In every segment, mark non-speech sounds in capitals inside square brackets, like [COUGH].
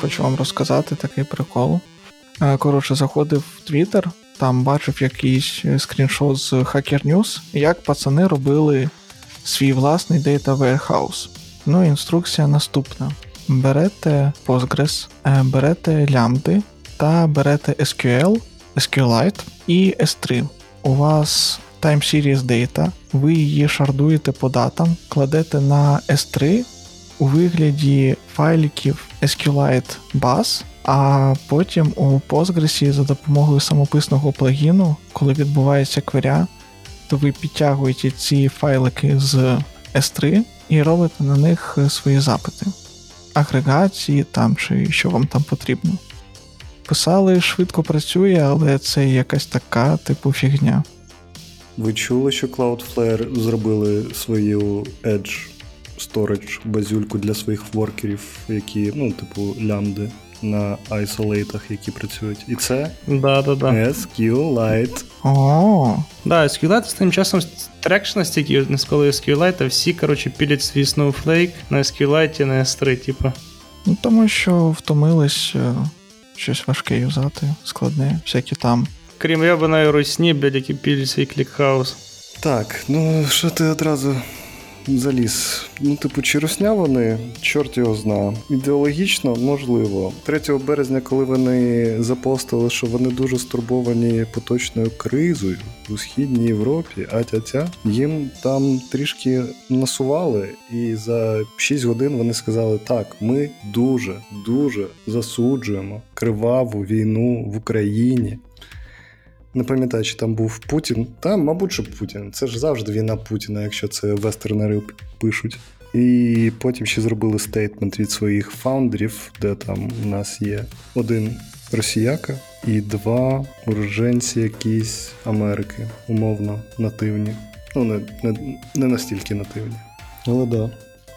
хочу вам розказати такий прикол. Е, коротше, заходив в Twitter, там бачив якийсь скріншот з Hacker News, як пацани робили свій власний Data Warehouse. Ну, інструкція наступна: берете Postgres, е, берете лямбди та берете SQL, SQLite і S3. У вас Time Series Data, ви її шардуєте по датам, кладете на S3 у вигляді файликів SQLite Bus, а потім у Postgres за допомогою самописного плагіну, коли відбувається кверя, то ви підтягуєте ці файлики з S3 і робите на них свої запити, агрегації там чи що вам там потрібно. Писали, швидко працює, але це якась така типу фігня. Ви чули, що Cloudflare зробили свою Edge Storage базюльку для своїх воркерів, які, ну, типу, лямбди на айсолейтах, які працюють. І це Да, да, да. SQLite. О, Да, SQLite з тим часом traction настільки не коли SQLite, а всі, коротше, пілять свій Snowflake на SQLite на S3, типу. ну тому що втомились е, щось важке юзати, складне, всякі там. Крім ябаної русні, блядь, які пілять свій ClickHouse. Так, ну що ти одразу заліз? Ну, типу, чи русня вони, чорт його зна. Ідеологічно, можливо. 3 березня, коли вони запостили, що вони дуже стурбовані поточною кризою у східній Європі, а тя їм там трішки насували, і за 6 годин вони сказали: так, ми дуже, дуже засуджуємо криваву війну в Україні. Не пам'ятаю, чи там був Путін. Та, мабуть, що Путін. Це ж завжди війна Путіна, якщо це вестернери пишуть. І потім ще зробили стейтмент від своїх фаундерів, де там у нас є один росіяка і два уроженці якісь Америки, умовно, нативні. Ну, не, не, не настільки нативні. Але да.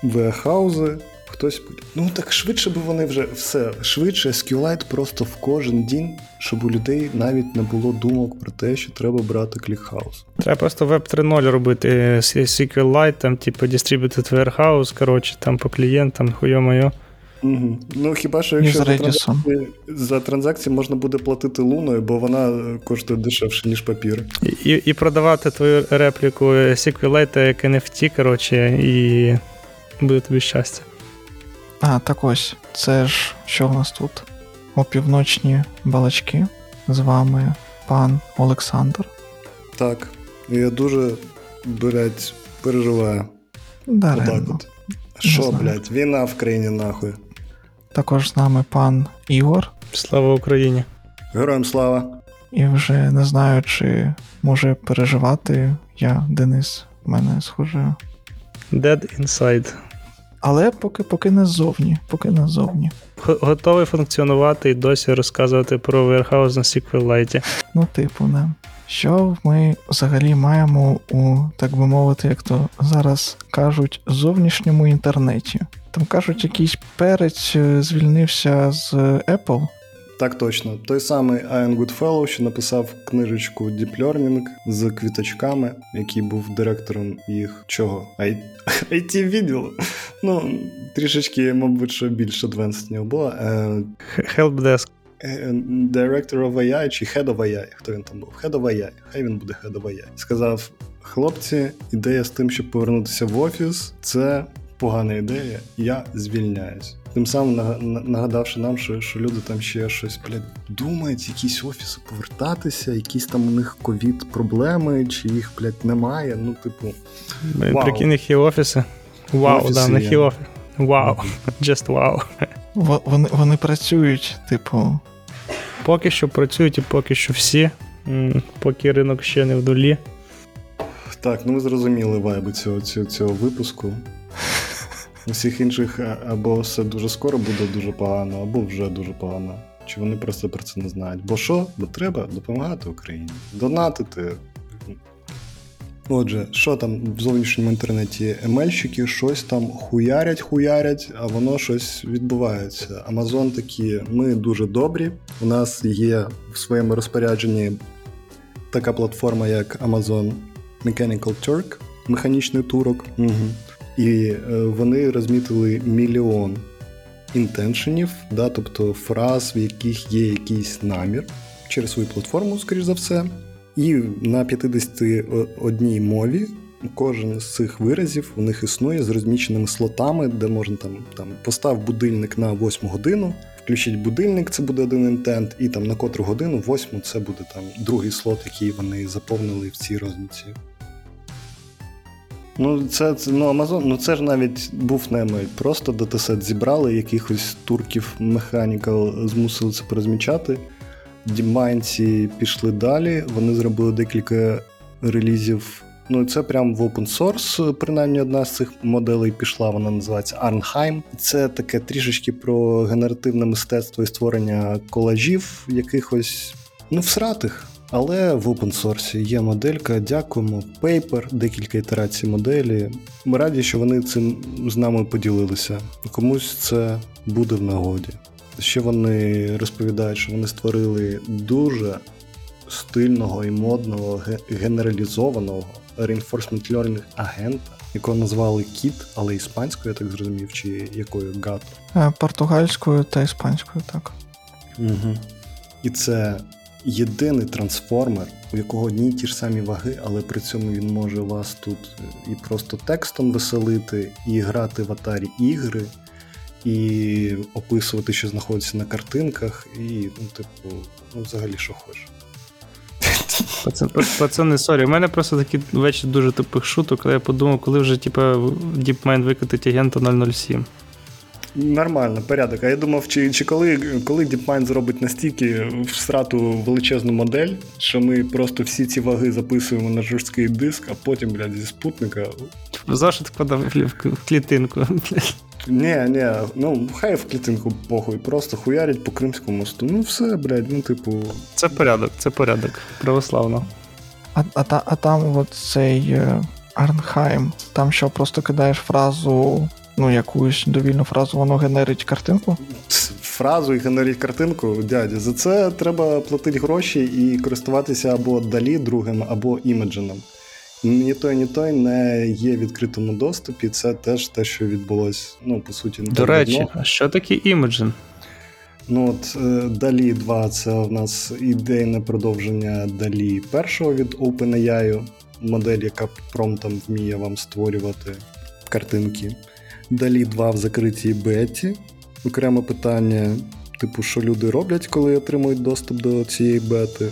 Веахаузи, хтось. Ну так швидше би вони вже все. Швидше SQLite просто в кожен день, щоб у людей навіть не було думок про те, що треба брати клікхаус. Треба просто Web 3.0 робити SQLite, там, типу, Distributed Warehouse, коротше, там по клієнтам, хуйо-моє. Угу. Ну хіба що якщо за транзакції, за транзакції можна буде платити луною, бо вона е, коштує дешевше, ніж папір. І, і продавати твою репліку SQLite як NFT, коротше, і буде тобі щастя. А, так ось, це ж що в нас тут? Опівночні балачки. З вами пан Олександр. Так. Я дуже, блядь, переживаю. Отак от. Що, блядь, війна в країні нахуй. Також з нами пан Ігор. Слава Україні! Героям слава. І вже не знаю, чи може переживати я, Денис, в мене схоже. Dead Inside. Але поки поки не ззовні, поки не ззовні. Готовий функціонувати і досі розказувати про Warehouse на SQLite. Ну, типу, не. Що ми взагалі маємо у, так би мовити, як то зараз кажуть, зовнішньому інтернеті? Там кажуть, якийсь перець е, звільнився з Apple. Так точно. Той самий Ian Goodfellow, що написав книжечку Deep Learning з квіточками, який був директором їх чого? it [LAUGHS] відділу. Ну, трішечки, мабуть, що більш в нього було. Е, Helpdesk. е, Director of AI чи Head of AI, хто він там був? Head of AI, хай він буде Head of AI. Сказав: хлопці, ідея з тим, щоб повернутися в офіс, це погана ідея, я звільняюсь. Тим самим нагадавши нам, що, що люди там ще щось блядь, думають, якісь офіси повертатися, якісь там у них ковід проблеми, чи їх блядь, немає. Ну, типу, Вау. Прикинь, їх є офіси. Вау, Офіси да, в них є. офіс. Вау, [LAUGHS] just вау. Во- Вони, вони працюють, типу, Поки що працюють і поки що всі, поки ринок ще не в долі. так, ну ви зрозуміли вайби цього, цього, цього випуску. У всіх інших або все дуже скоро буде дуже погано, або вже дуже погано. Чи вони просто про це не знають? Бо що? Бо треба допомагати Україні, донатити. Отже, що там в зовнішньому інтернеті? Емельщики щось там хуярять, хуярять, а воно щось відбувається. Амазон такі, ми дуже добрі. У нас є в своєму розпорядженні така платформа, як Amazon Mechanical Turk, механічний турок. Угу. І е, вони розмітили мільйон інтеншенів, да, тобто фраз, в яких є якийсь намір через свою платформу, скоріш за все. І на 51 мові кожен з цих виразів у них існує з розміщеними слотами, де можна там, там постав будильник на 8 годину, включіть будильник, це буде один інтент, і там на котру годину, 8 це буде там другий слот, який вони заповнили в цій розмітці. Ну, це, ну, Amazon, ну це ж навіть був не Просто датасет зібрали, якихось турків Mechanical змусили це порозмічати. Дімайнці пішли далі, вони зробили декілька релізів. Ну, це прям в open source, принаймні одна з цих моделей пішла, вона називається Arnheim. Це таке трішечки про генеративне мистецтво і створення колажів, якихось ну, всратих. Але в open source є моделька, дякуємо. Paper, декілька ітерацій моделі. Ми раді, що вони цим з нами поділилися. Комусь це буде в нагоді. Ще вони розповідають, що вони створили дуже стильного і модного генералізованого reinforcement learning агента, якого назвали Кіт, але іспанською, я так зрозумів, чи якою гато. Е, португальською та іспанською, так. Угу. І це єдиний трансформер, у якого одні ті ж самі ваги, але при цьому він може вас тут і просто текстом веселити, і грати в атарі ігри, і описувати, що знаходиться на картинках, і, ну, типу, ну, взагалі, що хочеш. Пацани, сорі, у мене просто такі вечір дуже тупих шуток, але я подумав, коли вже типу, DeepMind викатить агента 007. Нормально, порядок. А я думав, чи чи коли коли DeepMind зробить настільки в страту величезну модель, що ми просто всі ці ваги записуємо на жорсткий диск, а потім, блядь, зі спутника. Зошит вкладав в клітинку. [LAUGHS] Ні, ні, ну хай в клітинку похуй, просто хуярять по Кримському мосту. Ну все, блядь, ну типу. Це порядок, це порядок. Православно. А а, та, а там от цей е, Арнхайм, там що просто кидаєш фразу, ну, якусь довільну фразу, воно генерить картинку? Фразу і генерить картинку, дядя, за це треба платити гроші і користуватися або далі другим, або імедженом. Ні той, ні той не є в відкритому доступі. Це теж те, що відбулось, ну, по суті, не До речі, а що таке імеджен? Ну от е, Далі 2 це у нас ідейне продовження Далі першого від OpenAI, модель, яка промптом вміє вам створювати картинки. Далі 2 в закритій беті. Окреме питання, типу, що люди роблять, коли отримують доступ до цієї бети.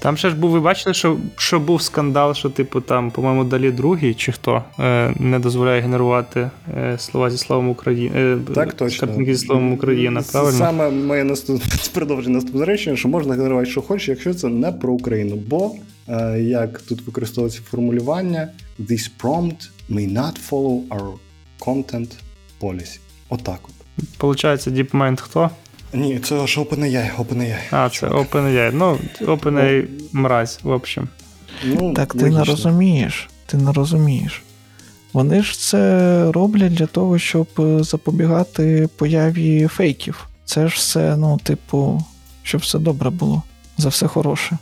Там ще ж був, ви бачили, що що був скандал, що, типу, там, по-моєму, далі другий чи хто е, не дозволяє генерувати е, слова зі словом Україна. Е, так, точно. Зі словом Україна, правильно? Саме моє наступ... [LAUGHS] продовження наступне речення, що можна генерувати, що хочеш, якщо це не про Україну. Бо, е, як тут використовується формулювання, this prompt may not follow our content policy. Отак от. Получається, DeepMind хто? Ні, це ж OpenAI, OpenAI. А, це OpenAI. Ну, OpenAI мразь, в общем. Ну, Так ти не розумієш. Ти не розумієш. Вони ж це роблять для того, щоб е, запобігати появі фейків. Це ж все, ну, типу, щоб все добре було. За все хороше.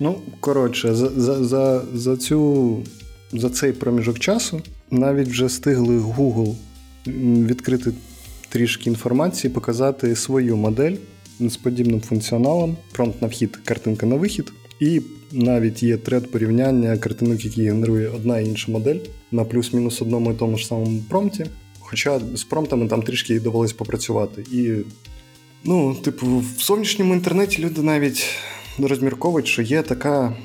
Ну, коротше, за за, за, за, цю, за цей проміжок часу навіть вже стигли Google відкрити трішки інформації, показати свою модель з подібним функціоналом, промпт на вхід, картинка на вихід. І навіть є тред порівняння картинок, які генерує одна і інша модель на плюс-мінус одному і тому ж самому промпті. Хоча з промптами там трішки довелось попрацювати. І, ну, типу, в зовнішньому інтернеті люди навіть розмірковують, що є така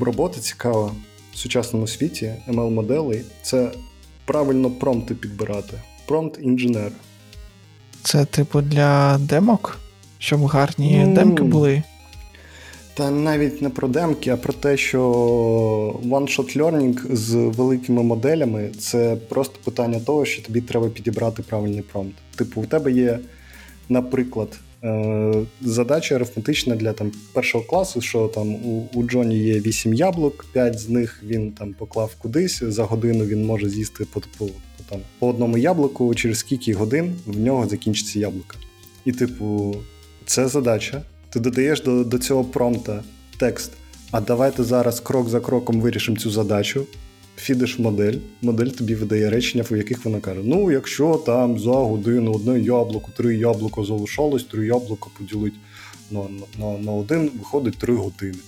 робота цікава в сучасному світі ML-моделей. Це правильно промпти підбирати. Промпт-інженер. Це, типу, для демок? Щоб гарні ну, демки були? Та навіть не про демки, а про те, що one-shot learning з великими моделями це просто питання того, що тобі треба підібрати правильний промпт. Типу, у тебе є, наприклад, задача арифметична для там першого класу, що там у, у Джоні є 8 яблук, 5 з них він там поклав кудись, за годину він може з'їсти по, по там по одному яблуку, через скільки годин в нього закінчиться яблука. І, типу, це задача. Ти додаєш до, до цього промпта текст. А давайте зараз крок за кроком вирішимо цю задачу. Фідиш модель, модель тобі видає речення, в яких вона каже: Ну, якщо там за годину одне яблуко, три яблука залишалось, три яблука поділить на, на, на один, виходить три години.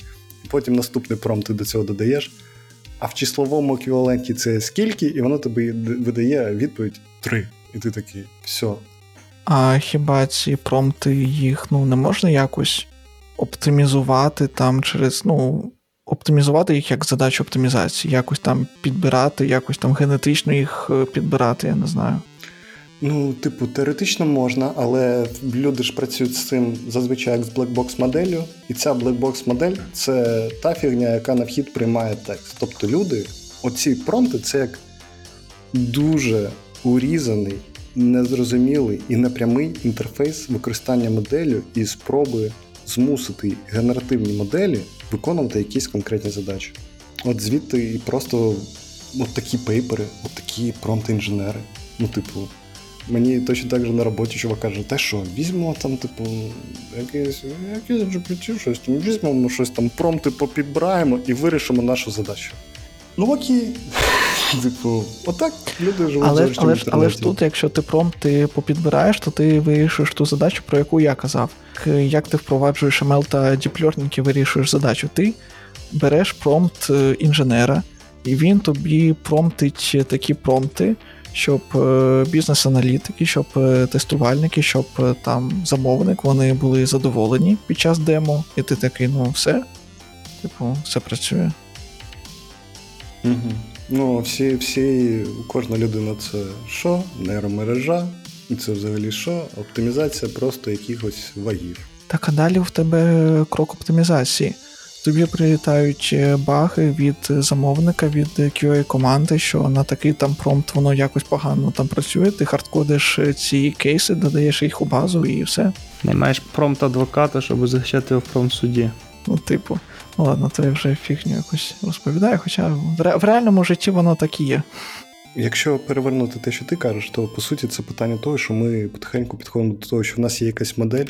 І потім наступний промпт ти до цього додаєш. А в числовому еквіваленті це скільки, і воно тобі видає відповідь 3. І ти такий, все. А хіба ці промпти їх ну, не можна якось оптимізувати там через, ну, оптимізувати їх як задачу оптимізації, якось там підбирати, якось там генетично їх е, підбирати, я не знаю. Ну, типу, теоретично можна, але люди ж працюють з цим зазвичай як з блекбокс моделлю, і ця блекбокс модель це та фігня, яка на вхід приймає текст. Тобто люди, оці промпти, це як дуже урізаний, незрозумілий і непрямий інтерфейс використання моделі і спроби змусити генеративні моделі виконувати якісь конкретні задачі. От звідти і просто от такі пейпери, от такі промпт-інженери. Ну, типу, мені точно так же на роботі чувак каже, те що, візьмемо там, типу, якесь якесь GPT, щось візьмемо щось там, промпти попідбираємо і вирішимо нашу задачу. Ну окей. [LAUGHS] Типу, отак люди живуть але, завжди але, в ж, але ж тут, якщо ти промпти попідбираєш, то ти вирішуєш ту задачу, про яку я казав. Як ти впроваджуєш ML та Deep Learning і вирішуєш задачу? Ти береш промпт е, інженера, і він тобі промптить такі промпти, щоб е, бізнес-аналітики, щоб е, тестувальники, щоб е, там замовник вони були задоволені під час демо, і ти такий, ну все. Типу, все працює. Угу. Ну, всі, всі, кожна людина це що? Нейромережа, і це взагалі що? Оптимізація просто якихось вагів. Так, а далі в тебе крок оптимізації. Тобі прилітають е, баги від замовника, від QA команди, що на такий там промпт воно якось погано там працює. Ти хардкодиш е, ці кейси, додаєш їх у базу і все. Не маєш промпт адвоката, щоб захищати його в промсуді. Ну, типу, ладно, то я вже фігню якось розповідаю, хоча в, ре- в реальному житті воно так і є. Якщо перевернути те, що ти кажеш, то по суті це питання того, що ми потихеньку підходимо до того, що в нас є якась модель,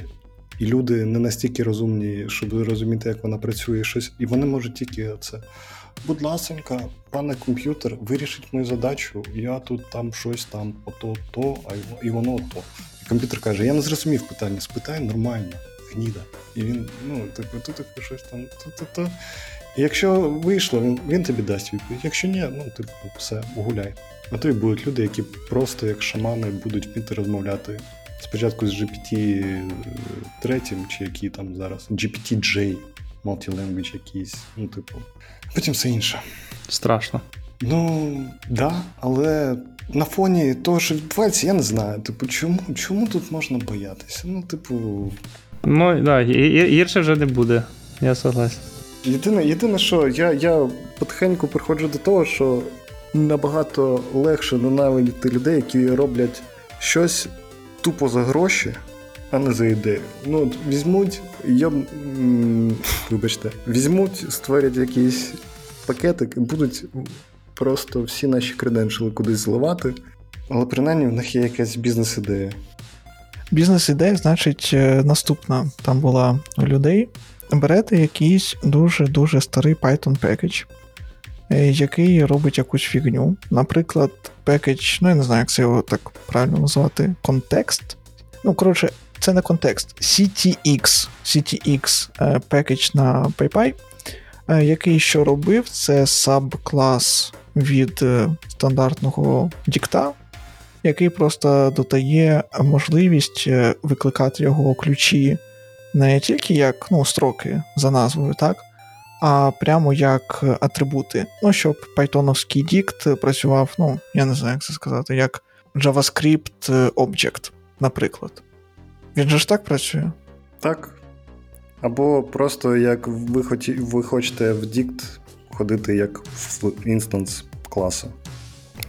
і люди не настільки розумні, щоб розуміти, як вона працює, щось, і вони можуть тільки це. Будь ласенька, пане комп'ютер, вирішіть мою задачу, я тут там щось там, ото то, а і воно то. І комп'ютер каже: я не зрозумів питання, спитай нормально, гніда. І він, ну, типу, тут таке щось там, то-то-то. І якщо вийшло, він, він тобі дасть відповідь. Якщо ні, ну типу, все, гуляй. А то й будуть люди, які просто як шамани будуть вміти розмовляти спочатку з GPT третім, чи який там зараз, GPT-J, multi-language якийсь, ну, типу. Потім все інше. Страшно. Ну, да, але на фоні того, що відбувається, я не знаю. Типу, чому, чому тут можна боятися? Ну, типу, Ну, да, гірше вже не буде. Я согласен. Єдине, єдине, що я, я потихеньку приходжу до того, що набагато легше ненавидіти людей, які роблять щось тупо за гроші, а не за ідею. Ну, візьмуть, я, вибачте, візьмуть, створять якийсь пакетик і будуть просто всі наші креденшали кудись зливати, але принаймні в них є якась бізнес-ідея. Бізнес-ідея, значить, е, наступна. Там була у людей. Берете якийсь дуже-дуже старий Python пекедж, який робить якусь фігню. Наприклад, package, ну я не знаю, як це його так правильно назвати, контекст. Ну, коротше, це не контекст. CTX, CTX package на PyPI, е, який що робив, це саб-клас від е, стандартного дікта, який просто додає можливість е, викликати його ключі не тільки як ну, строки за назвою, так, а прямо як атрибути. Ну, щоб пайтоновський дікт працював, ну, я не знаю, як це сказати, як JavaScript Object, наприклад. Він же ж так працює. Так. Або просто як ви, хоті, ви хочете в dict ходити як в instance класу.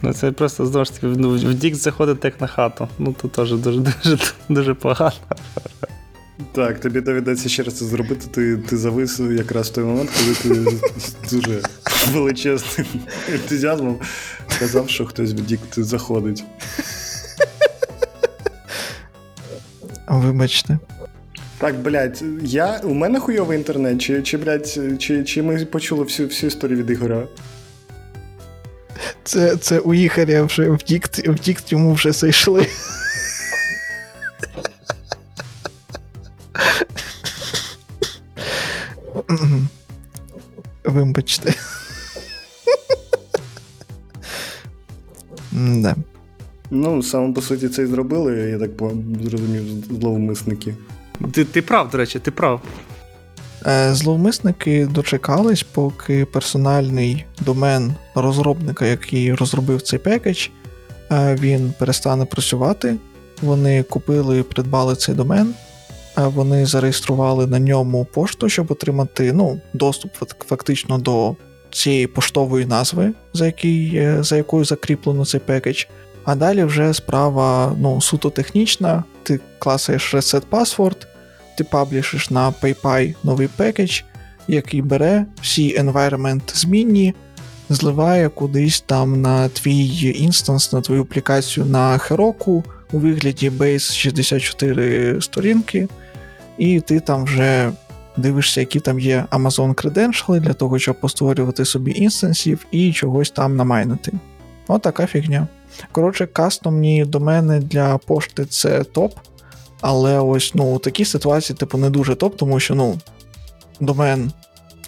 Ну, це просто знову ж таки ну, в dict заходить як на хату. Ну, то теж дуже, дуже, дуже погано. Так, тобі доведеться ще раз це зробити. Ти, ти завис якраз в той момент, коли ти з дуже величезним ентузіазмом казав, що хтось в дікт заходить. Вибачте. Так, блядь, я, у мене хуйовий інтернет, чи, чи блядь, чи, чи ми почули всю, всю історію від Ігоря? Це, це у Ігоря вже в дікт, в дікт йому вже зайшли. Вибачте. Да. Ну, саме по суті, це і зробили, я так по- зрозумів, зловмисники. Ти, ти прав, до речі, ти прав. Е, Зловмисники дочекались, поки персональний домен розробника, який розробив цей пекедж, він перестане працювати. Вони купили і придбали цей домен. Вони зареєстрували на ньому пошту, щоб отримати ну, доступ фактично до цієї поштової назви, за, який, е, за якою закріплено цей package. А далі вже справа ну, суто технічна. Ти клацаєш reset password, ти паблішиш на PyPI новий package, який бере всі environment змінні, зливає кудись там на твій інстанс, на твою аплікацію на Heroku у вигляді Base 64 сторінки, і ти там вже дивишся, які там є Amazon Credentials для того, щоб постворювати собі інстансів і чогось там намайнити. Отака фігня. Коротше, кастомні домени для пошти це топ. Але ось ну, у такій ситуації, типу, не дуже топ, тому що ну, домен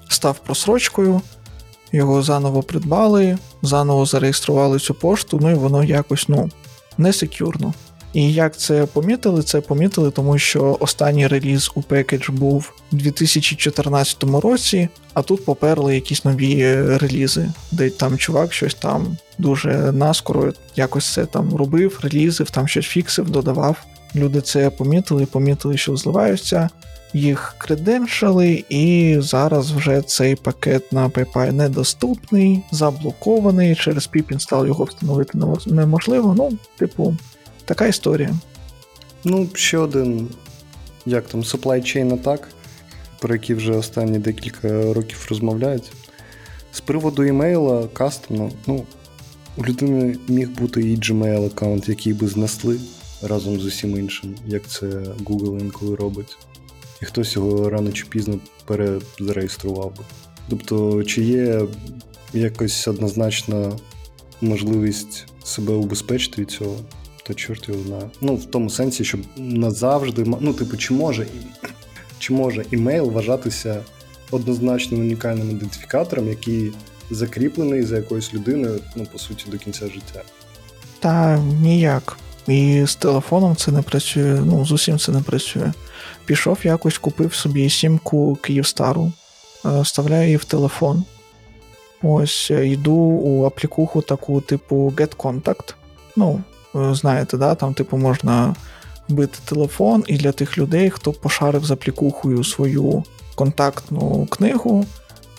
став просрочкою, його заново придбали, заново зареєстрували цю пошту, ну і воно якось ну, секюрно. І як це помітили? Це помітили, тому що останній реліз у пекедж був у 2014 році, а тут поперли якісь нові е, релізи, де там чувак щось там дуже наскоро якось це там робив, релізив, там щось фіксив, додавав. Люди це помітили, помітили, що зливаються їх креденшали, і зараз вже цей пакет на PayPal недоступний, заблокований. Через pip install його встановити неможливо. Ну, типу, така історія. Ну, ще один, як там, supply chain атак, про які вже останні декілька років розмовляють. З приводу імейла кастомно, ну, у людини міг бути і Gmail аккаунт, який би знесли разом з усім іншим, як це Google інколи робить. І хтось його рано чи пізно перезареєстрував би. Тобто, чи є якось однозначна можливість себе убезпечити від цього? Та чорт його знає. Ну, в тому сенсі, щоб назавжди. Ну, типу, чи може, [CLEARS THROAT] чи може імейл вважатися однозначним унікальним ідентифікатором, який закріплений за якоюсь людиною, ну, по суті, до кінця життя. Та ніяк. І з телефоном це не працює, ну, з усім це не працює. Пішов якось, купив собі сімку Київстару, е, вставляю її в телефон. Ось е, йду у аплікуху таку, типу Get Contact. Ну, е, знаєте, да, там, типу, можна вбити телефон, і для тих людей, хто пошарив з аплікухою свою контактну книгу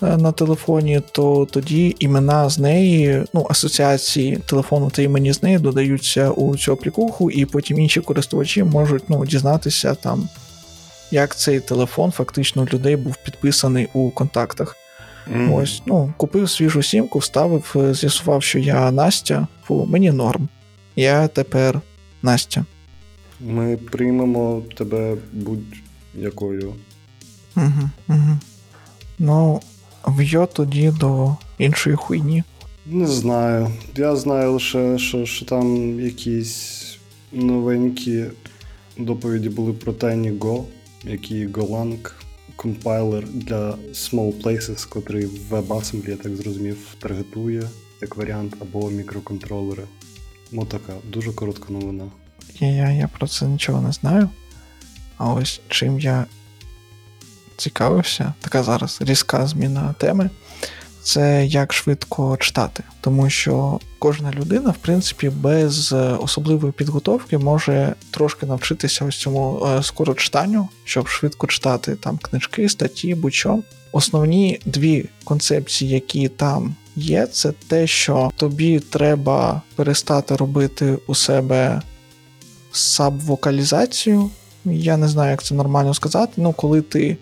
на телефоні, то тоді імена з неї, ну, асоціації телефону та імені з неї додаються у цю аплікуху, і потім інші користувачі можуть ну, дізнатися там, як цей телефон фактично людей був підписаний у контактах. Ось, ну, купив свіжу сімку, вставив, е, з'ясував, що я Настя, фу, мені норм. Я тепер Настя. Ми приймемо тебе будь-якою. Угу, угу. Ну, в'йо тоді до іншої хуйні. Не знаю. Я знаю лише, що, що там якісь новенькі доповіді були про Tiny Go, який Golang компайлер для Small Places, котрий в WebAssembly, я так зрозумів, таргетує як варіант, або мікроконтролери. Ну така, дуже коротка новина. Я, я, я про це нічого не знаю. А ось чим я цікавився, така зараз різка зміна теми. Це як швидко читати, тому що кожна людина, в принципі, без е, особливої підготовки може трошки навчитися ось цьому е, скорочитанню, щоб швидко читати там книжки, статті, будь-що. Основні дві концепції, які там є, це те, що тобі треба перестати робити у себе сабвокалізацію. Я не знаю, як це нормально сказати. Ну, коли ти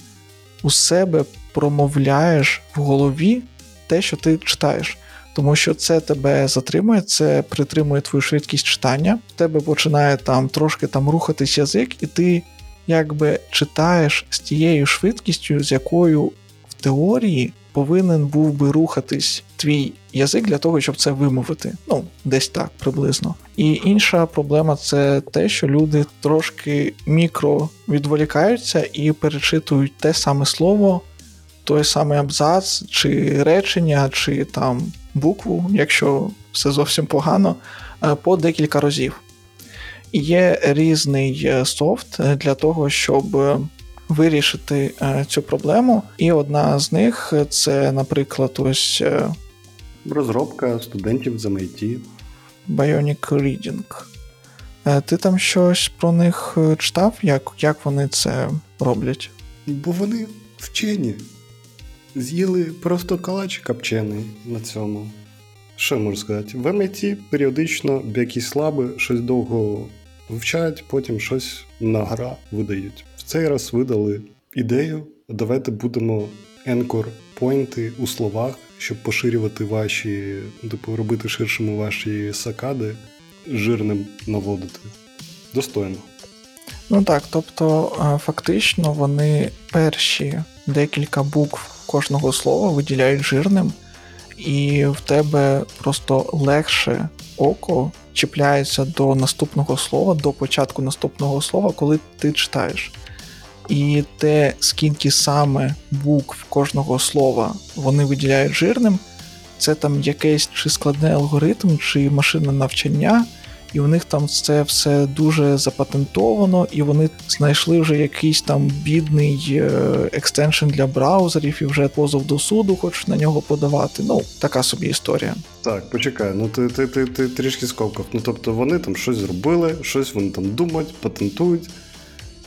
у себе промовляєш в голові те, що ти читаєш. Тому що це тебе затримує, це притримує твою швидкість читання, в тебе починає там трошки там рухатись язик, і ти якби читаєш з тією швидкістю, з якою в теорії повинен був би рухатись твій язик для того, щоб це вимовити. Ну, десь так приблизно. І інша проблема це те, що люди трошки мікро відволікаються і перечитують те саме слово, той самий абзац, чи речення, чи там букву, якщо все зовсім погано, е, по декілька разів. Є різний е, софт для того, щоб е, вирішити е, цю проблему. І одна з них е, це, наприклад, ось е, Розробка студентів з MIT. Bionic Reading. Ти там щось про них читав? Як, як вони це роблять? Бо вони вчені. З'їли просто калач копчений на цьому. Що можу сказати? В MIT періодично якісь лаби щось довго вивчають, потім щось на гра видають. Цей раз видали ідею. Давайте будемо енкор пойнти у словах, щоб поширювати ваші, типу, робити ширшими ваші сакади, жирним наводити. Достойно. Ну так, тобто, е, фактично, вони перші декілька букв кожного слова виділяють жирним, і в тебе просто легше око чіпляється до наступного слова, до початку наступного слова, коли ти читаєш. І те, скільки саме букв кожного слова вони виділяють жирним, це там якийсь чи складний алгоритм, чи машинне навчання, і у них там це все дуже запатентовано, і вони знайшли вже якийсь там бідний е, extension для браузерів, і вже позов до суду хочуть на нього подавати. Ну, така собі історія. Так, почекай, ну ти, ти, ти, ти трішки сковкав. Ну тобто вони там щось зробили, щось вони там думають, патентують.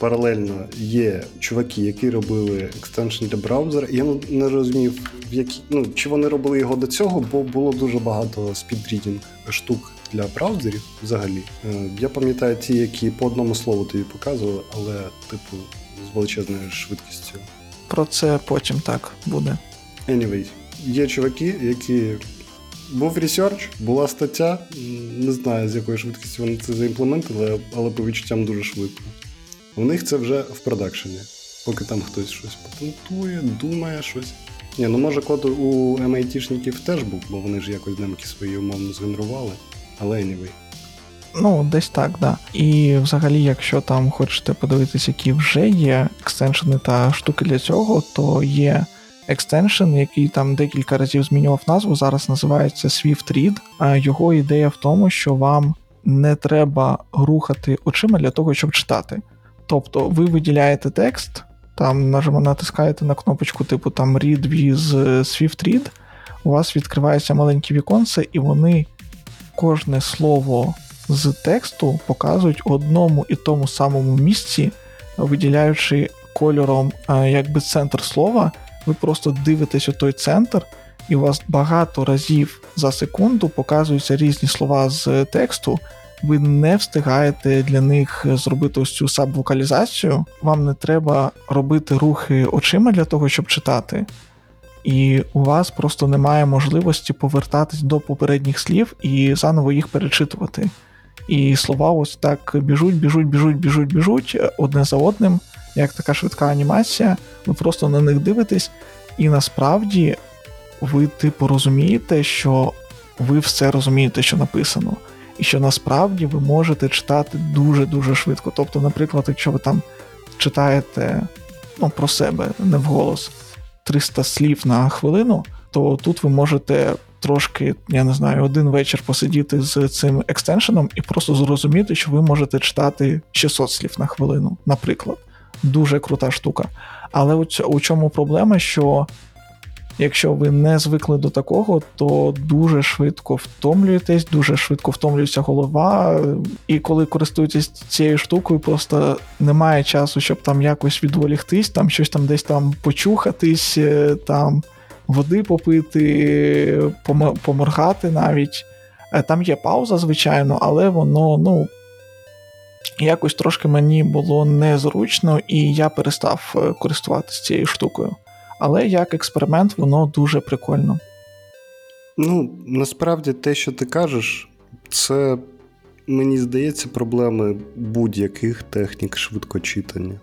Паралельно є чуваки, які робили extension для браузера. Я не розумів, в які, ну, чи вони робили його до цього, бо було дуже багато speed reading штук для браузерів взагалі. Е, Я пам'ятаю ті, які по одному слову тобі показували, але, типу, з величезною швидкістю. Про це потім так буде. Anyway, є чуваки, які. Був research, була стаття. Не знаю, з якою швидкістю вони це заімплементили, але по відчуттям дуже швидко. У них це вже в продакшені. Поки там хтось щось патентує, думає щось. Ні, ну може код у MIT-шників теж був, бо вони ж якось демки свої умовно згенерували. Але anyway. Ну, десь так, да. І взагалі, якщо там хочете подивитися, які вже є екстеншени та штуки для цього, то є екстеншн, який там декілька разів змінював назву, зараз називається Swift Read. А його ідея в тому, що вам не треба рухати очима для того, щоб читати. Тобто ви виділяєте текст, там натискаєте на кнопочку типу там Read with Swift Read, у вас відкривається маленьке віконце, і вони кожне слово з тексту показують одному і тому самому місці, виділяючи кольором е, якби центр слова, ви просто дивитесь у той центр, і у вас багато разів за секунду показуються різні слова з тексту. Ви не встигаєте для них зробити ось цю сабвокалізацію. Вам не треба робити рухи очима для того, щоб читати. І у вас просто немає можливості повертатись до попередніх слів і заново їх перечитувати. І слова ось так біжуть, біжуть, біжуть, біжуть, біжуть одне за одним, як така швидка анімація. Ви просто на них дивитесь, і насправді ви, типу, розумієте, що ви все розумієте, що написано. І що насправді ви можете читати дуже-дуже швидко. Тобто, наприклад, якщо ви там читаєте ну, про себе не вголос 300 слів на хвилину, то тут ви можете трошки, я не знаю, один вечір посидіти з цим екстеншеном і просто зрозуміти, що ви можете читати 600 слів на хвилину, наприклад. Дуже крута штука. Але у, чому проблема, що якщо ви не звикли до такого, то дуже швидко втомлюєтесь, дуже швидко втомлюється голова. І коли користуєтесь цією штукою, просто немає часу, щоб там якось відволіктись, там щось там десь там почухатись, е, там води попити, поморгати навіть. Е, Там є пауза, звичайно, але воно, ну. Якось трошки мені було незручно, і я перестав е, користуватися цією штукою. Але як експеримент, воно дуже прикольно. Ну, насправді те, що ти кажеш, це, мені здається, проблеми будь-яких технік швидкочитання.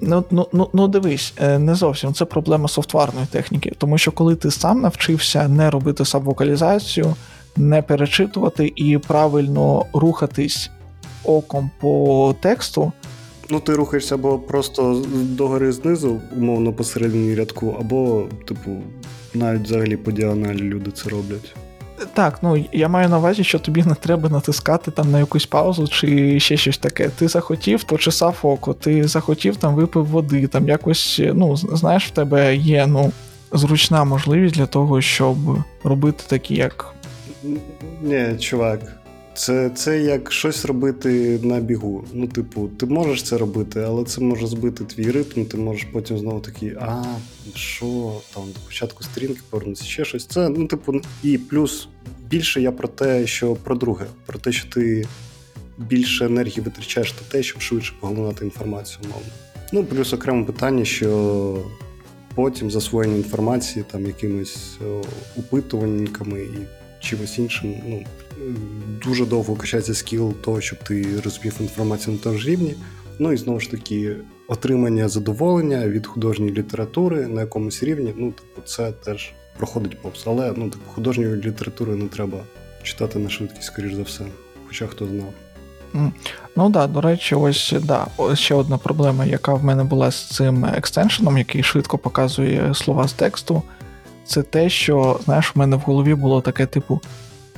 Ну, ну, ну, ну дивись, е, не зовсім це проблема софтварної техніки, тому що коли ти сам навчився не робити сабвокалізацію, не перечитувати і правильно рухатись оком по тексту, Ну, ти рухаєшся або просто догори знизу, умовно посередині рядку, або, типу, навіть взагалі по діагоналі люди це роблять. Так, ну я маю на увазі, що тобі не треба натискати там на якусь паузу чи ще щось таке. Ти захотів, почесав око, ти захотів там випив води, там якось, ну, знаєш, в тебе є ну, зручна можливість для того, щоб робити такі, як. Ні, чувак. Це це як щось робити на бігу. Ну, типу, ти можеш це робити, але це може збити твій ритм, ти можеш потім знову такий, а, що, там, до початку сторінки повернутися, ще щось. Це, ну, типу, і плюс більше я про те, що про друге, про те, що ти більше енергії витрачаєш на те, щоб швидше поглинати інформацію, мовно. Ну, плюс окреме питання, що потім засвоєння інформації там якимись опитуванниками і чимось іншим, ну дуже довго качається скіл того, щоб ти розумів інформацію на тому ж рівні. Ну і знову ж таки, отримання задоволення від художньої літератури на якомусь рівні. Ну, типу, це теж проходить повз. Але ну, типу, художньої літератури не треба читати на швидкість, скоріш за все. Хоча хто знав. Ну да, до речі, ось да, ще одна проблема, яка в мене була з цим екстеншеном, який швидко показує слова з тексту. Це те, що, знаєш, в мене в голові було таке, типу,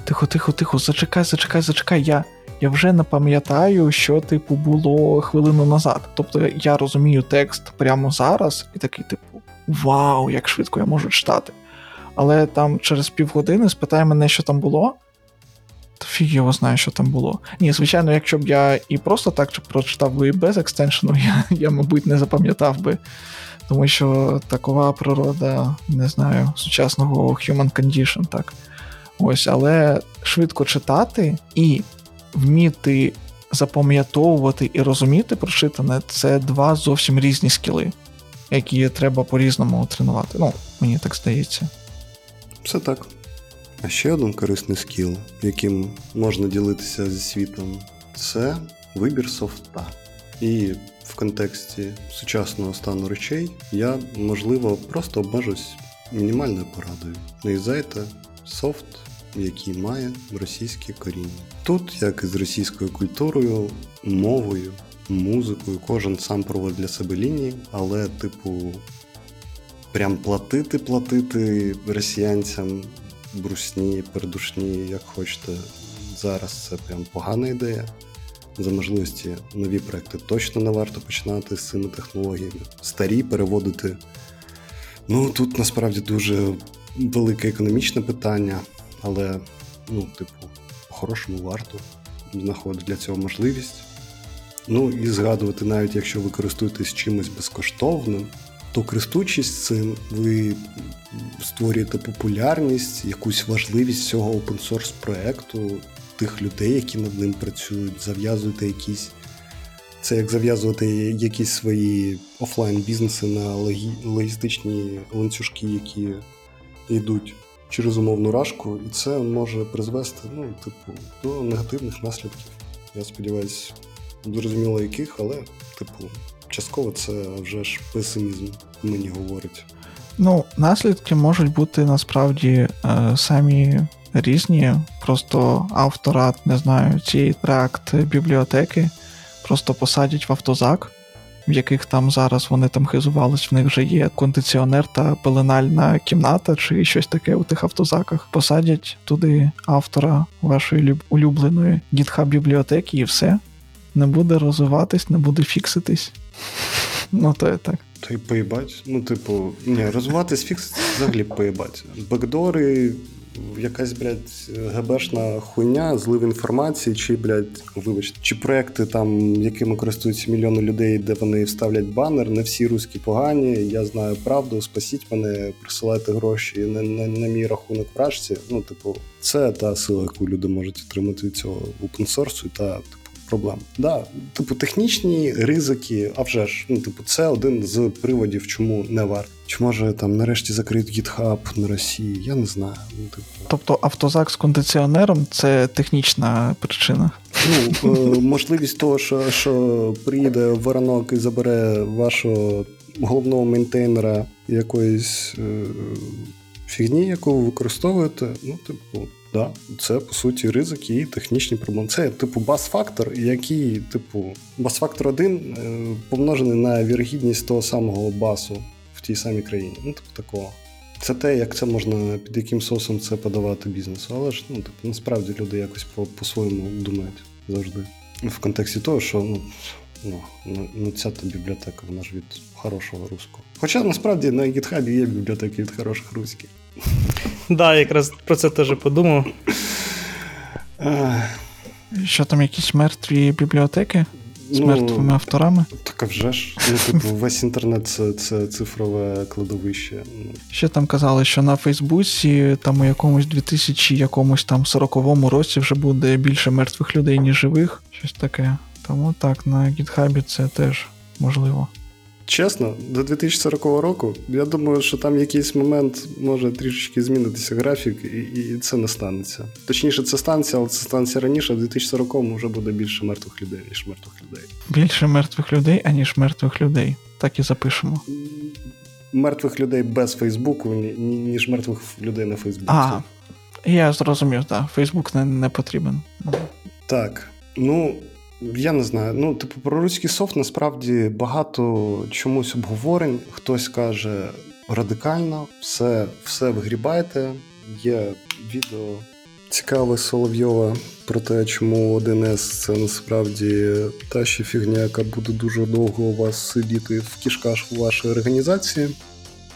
тихо, тихо, тихо, зачекай, зачекай, зачекай. Я я вже не пам'ятаю, що, типу, було хвилину назад. Тобто я розумію текст прямо зараз, і такий, типу, вау, як швидко я можу читати. Але там через півгодини спитає мене, що там було. То фіг його знає, що там було. Ні, звичайно, якщо б я і просто так прочитав би без екстеншену, я, я, мабуть, не запам'ятав би. Тому що такова природа, не знаю, сучасного human condition, так. Ось, але швидко читати і вміти запам'ятовувати і розуміти прочитане це два зовсім різні скіли, які треба по-різному тренувати. Ну, мені так здається. Все так. А ще один корисний скіл, яким можна ділитися зі світом, це вибір софта. І в контексті сучасного стану речей я, можливо, просто обмежусь мінімальною порадою. Не юзайте софт який має російське коріння. Тут, як і з російською культурою, мовою, музикою, кожен сам проводить для себе лінії, але, типу, прям платити, платити росіянцям брусні, передушні, як хочете. Зараз це прям погана ідея. За можливості нові проекти точно не варто починати з цими технологіями. Старі переводити. Ну тут насправді дуже велике економічне питання але, ну, типу, по-хорошому варто знаходити для цього можливість. Ну і згадувати, навіть якщо ви користуєтесь чимось безкоштовним, то користуючись цим, ви створюєте популярність, якусь важливість цього open-source проекту, тих людей, які над ним працюють, зав'язуєте якісь. Це як зав'язувати якісь свої офлайн бізнеси на логістичні ланцюжки, які йдуть через умовну рашку, і це може призвести ну, типу, до негативних наслідків. Я сподіваюся, зрозуміло яких, але, типу, частково це вже ж песимізм мені говорить. Ну, наслідки можуть бути насправді е, самі різні. Просто автора, не знаю, цієї тракт бібліотеки просто посадять в автозак в яких там зараз вони там хизувались, в них вже є кондиціонер та пеленальна кімната, чи щось таке у тих автозаках. Посадять туди автора вашої улюбленої GitHub бібліотеки і все. Не буде розвиватись, не буде фікситись. [LAUGHS] Ну, то є так. Та й поїбать. Ну, типу, ні, розвиватись фікситись взагалі поїбать. Бекдори, якась, блядь, ГБшна хуйня, злив інформації, чи, блядь, вибачте, чи проекти, там, якими користуються мільйони людей, де вони вставлять банер, не всі руські погані, я знаю правду, спасіть мене, присилайте гроші на, на, на мій рахунок вражці. Ну, типу, це та сила, яку люди можуть отримати від цього опенсорсу та типу, проблем. Да, типу, технічні ризики, а вже ж, ну, типу, це один з приводів, чому не варто. Чи може там нарешті закрити GitHub на Росії? Я не знаю. Ну, типу. Тобто автозак з кондиціонером це технічна причина. Ну, [LAUGHS] е, можливість того, що, що приїде воронок і забере вашого головного мейнтейнера якоїсь е, фігні, яку ви використовуєте, ну, типу, да, це по суті ризик і технічні проблеми. Це типу бас-фактор, який, типу, бас-фактор 1 е, помножений на вірогідність того самого басу в тій самій країні. Ну, типу, такого. Це те, як це можна, під яким соусом це подавати бізнесу. Але ж ну, типу, насправді люди якось по- по-своєму думають завжди. В контексті того, що ну, ну, ну, ну ця та бібліотека, вона ж від хорошого руського. Хоча насправді на GitHub є бібліотеки від хороших руських. Да, якраз про це теж подумав. Що там якісь мертві бібліотеки з ну, мертвими авторами? Так а вже ж. Ну, типу, весь інтернет це, це цифрове кладовище. Ще там казали, що на Фейсбуці там у якомусь 2000 якомусь там 40-му році вже буде більше мертвих людей, ніж живих. Щось таке. Тому так, на гітхабі це теж можливо. Чесно, до 2040 року, я думаю, що там якийсь момент може трішечки змінитися графік, і, і це не станеться. Точніше, це станеться, але це станеться раніше, в 2040-му вже буде більше мертвих людей, ніж мертвих людей. Більше мертвих людей, аніж мертвих людей. Так і запишемо. Мертвих людей без Фейсбуку, ні- ні- ніж мертвих людей на Фейсбуці. А, я зрозумів, так. Фейсбук не, не потрібен. Так, ну. Я не знаю. Ну, типу, про руський софт насправді багато чомусь обговорень. Хтось каже радикально, все, все вигрібайте. Є відео цікаве Соловйова про те, чому 1С це насправді та ще фігня, яка буде дуже довго у вас сидіти в кішках у вашій організації.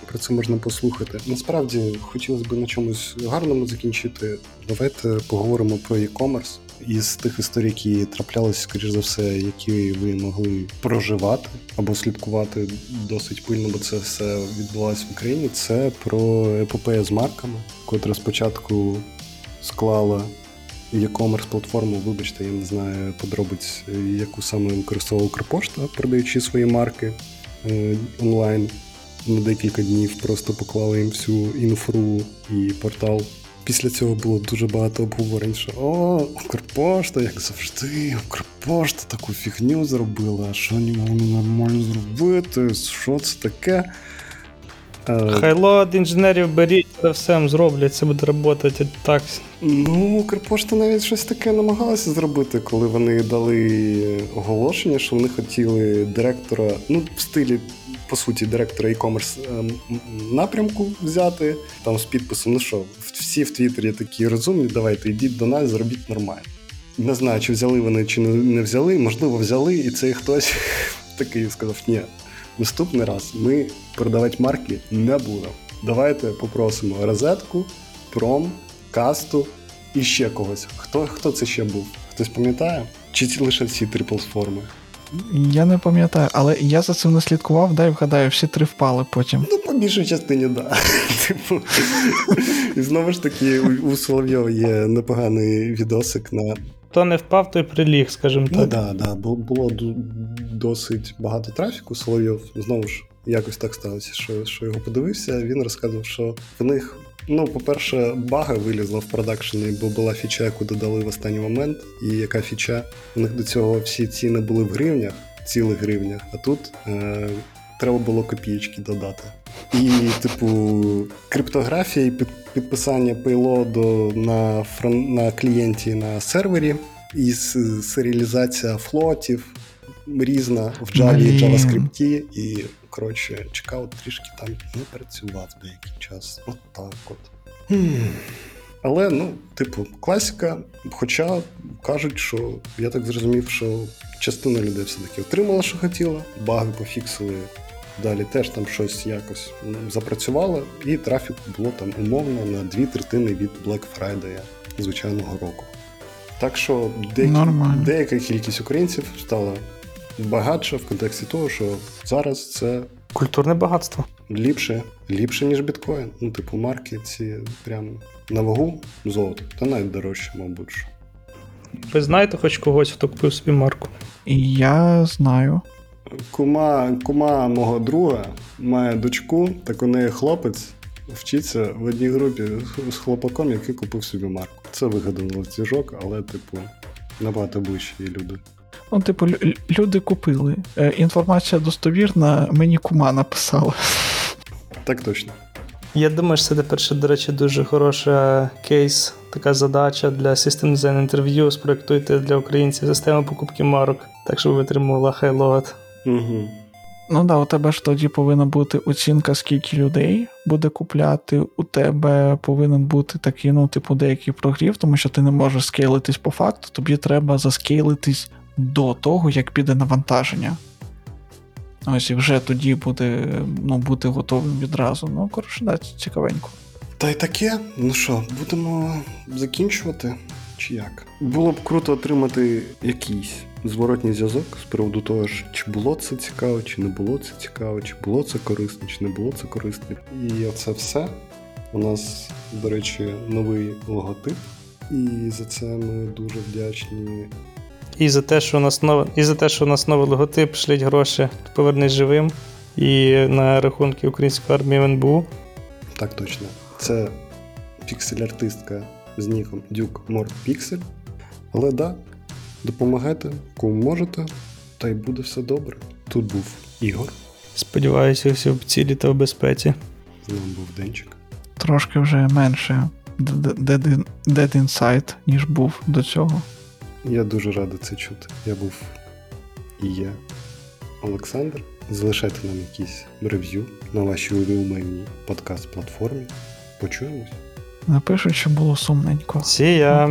Про це можна послухати. Насправді хотілося б на чомусь гарному закінчити. Давайте поговоримо про e-commerce із тих історій, які траплялися, скоріш за все, які ви могли проживати або слідкувати досить пильно, бо це все відбувалося в Україні. Це про епопею з марками, котра спочатку склала e-commerce платформу, вибачте, я не знаю подробиць, яку саме використовувала Укрпошта, продаючи свої марки е, онлайн. На декілька днів просто поклали їм всю інфру і портал. Після цього було дуже багато обговорень, що о, Укрпошта, як завжди, Укрпошта таку фігню зробила, а що не могли нормально зробити, що це таке? Е, Хайло від інженерів беріть, це все зроблять, це буде працювати так. Ну, Укрпошта навіть щось таке намагалася зробити, коли вони дали оголошення, що вони хотіли директора, ну, в стилі, по суті, директора e-commerce ем, напрямку взяти, там з підписом, ну що, всі в Твіттері такі розумні, давайте йдіть до нас, зробіть нормально. Не знаю, чи взяли вони, чи не- взяли, можливо, взяли, і цей хтось [LAUGHS] такий сказав: ні, наступний раз ми продавати марки не будемо. Давайте попросимо розетку, пром, касту і ще когось. Хто, хто це ще був? Хтось пам'ятає? Чи ці лише всі трипл форми? Я не пам'ятаю, але я за цим не слідкував, дай вгадаю, всі три впали потім. Ну, по більшій частині, да. [LAUGHS] Типу, і знову ж таки, у, Соловйова є непоганий відосик на. Хто не впав, той приліг, скажімо Ну так. да, да, бу- було досить багато трафіку. Соловйов знову ж якось так сталося, що, що його подивився. Він розказував, що в них. Ну, по-перше, бага вилізла в продакшені, бо була фіча, яку додали в останній момент. І яка фіча? У них до цього всі ціни були в гривнях, цілих гривнях, а тут е- треба було копієчки додати. І, типу, криптографія і під, підписання пейлоду на, фрон, на клієнті на сервері, і серіалізація флотів різна в Java і JavaScript, і, коротше, чекаут трішки там не працював деякий час. От так от. Хм. Але, ну, типу, класика. Хоча кажуть, що я так зрозумів, що частина людей все-таки отримала, що хотіла, баги пофіксили. Далі теж там щось якось ну, запрацювало, і трафік було там умовно на дві третини від Black Friday звичайного року. Так що деяка кількість українців стала багатша в контексті того, що зараз це Культурне багатство. ліпше, ліпше, ніж біткоін. Ну, типу, марки ці прям на вагу золото, та навіть дорожче, мабуть. що. Ви знаєте хоч когось, хто купив собі марку? Я знаю. Кума, кума мого друга має дочку, так у неї хлопець вчиться в одній групі з хлопаком, який купив собі марку. Це вигаданий листіжок, але, типу, Набагато ближче є люди. Ну, типу, лю- лю- люди купили. Е, інформація достовірна, мені кума написала. Так точно. Я думаю, що це тепер ще, до речі, дуже хороша кейс, така задача для System Design інтерв'ю. Спроектуйте для українців систему покупки марок, так щоб витримувала хайлот. Угу. Ну да, у тебе ж тоді повинна бути оцінка, скільки людей буде купляти. У тебе повинен бути такий, ну, типу, деякий прогрів, тому що ти не можеш скейлитись по факту, тобі треба заскейлитись до того, як піде навантаження. Ось і вже тоді буде ну, бути готовим відразу. Ну, коротше, да, цікавенько. Та й таке. Ну що, будемо закінчувати? Чи як? Було б круто отримати якийсь зворотній зв'язок з приводу того, чи було це цікаво, чи не було це цікаво, чи було це корисно, чи не було це корисно. І оце все. У нас, до речі, новий логотип. І за це ми дуже вдячні. І за те, що у нас нове, і за те, що у нас новий логотип, шліть гроші, повернись живим. І на рахунки української армії в НБУ. Так точно. Це піксель-артистка з ніком Duke More Pixel. Але да, допомагайте, кому можете, та й буде все добре. Тут був Ігор, Сподіваюся, всі в цілі та в безпеці. з нами був Денчик. Трошки вже менше Dead Inside, ніж був до цього. Я дуже радий це чути. Я був і я, Олександр. Залишайте нам якісь рев'ю на вашій улюбленій подкаст-платформі. Почуємось. Напишуть, що було сумненько. Всі я.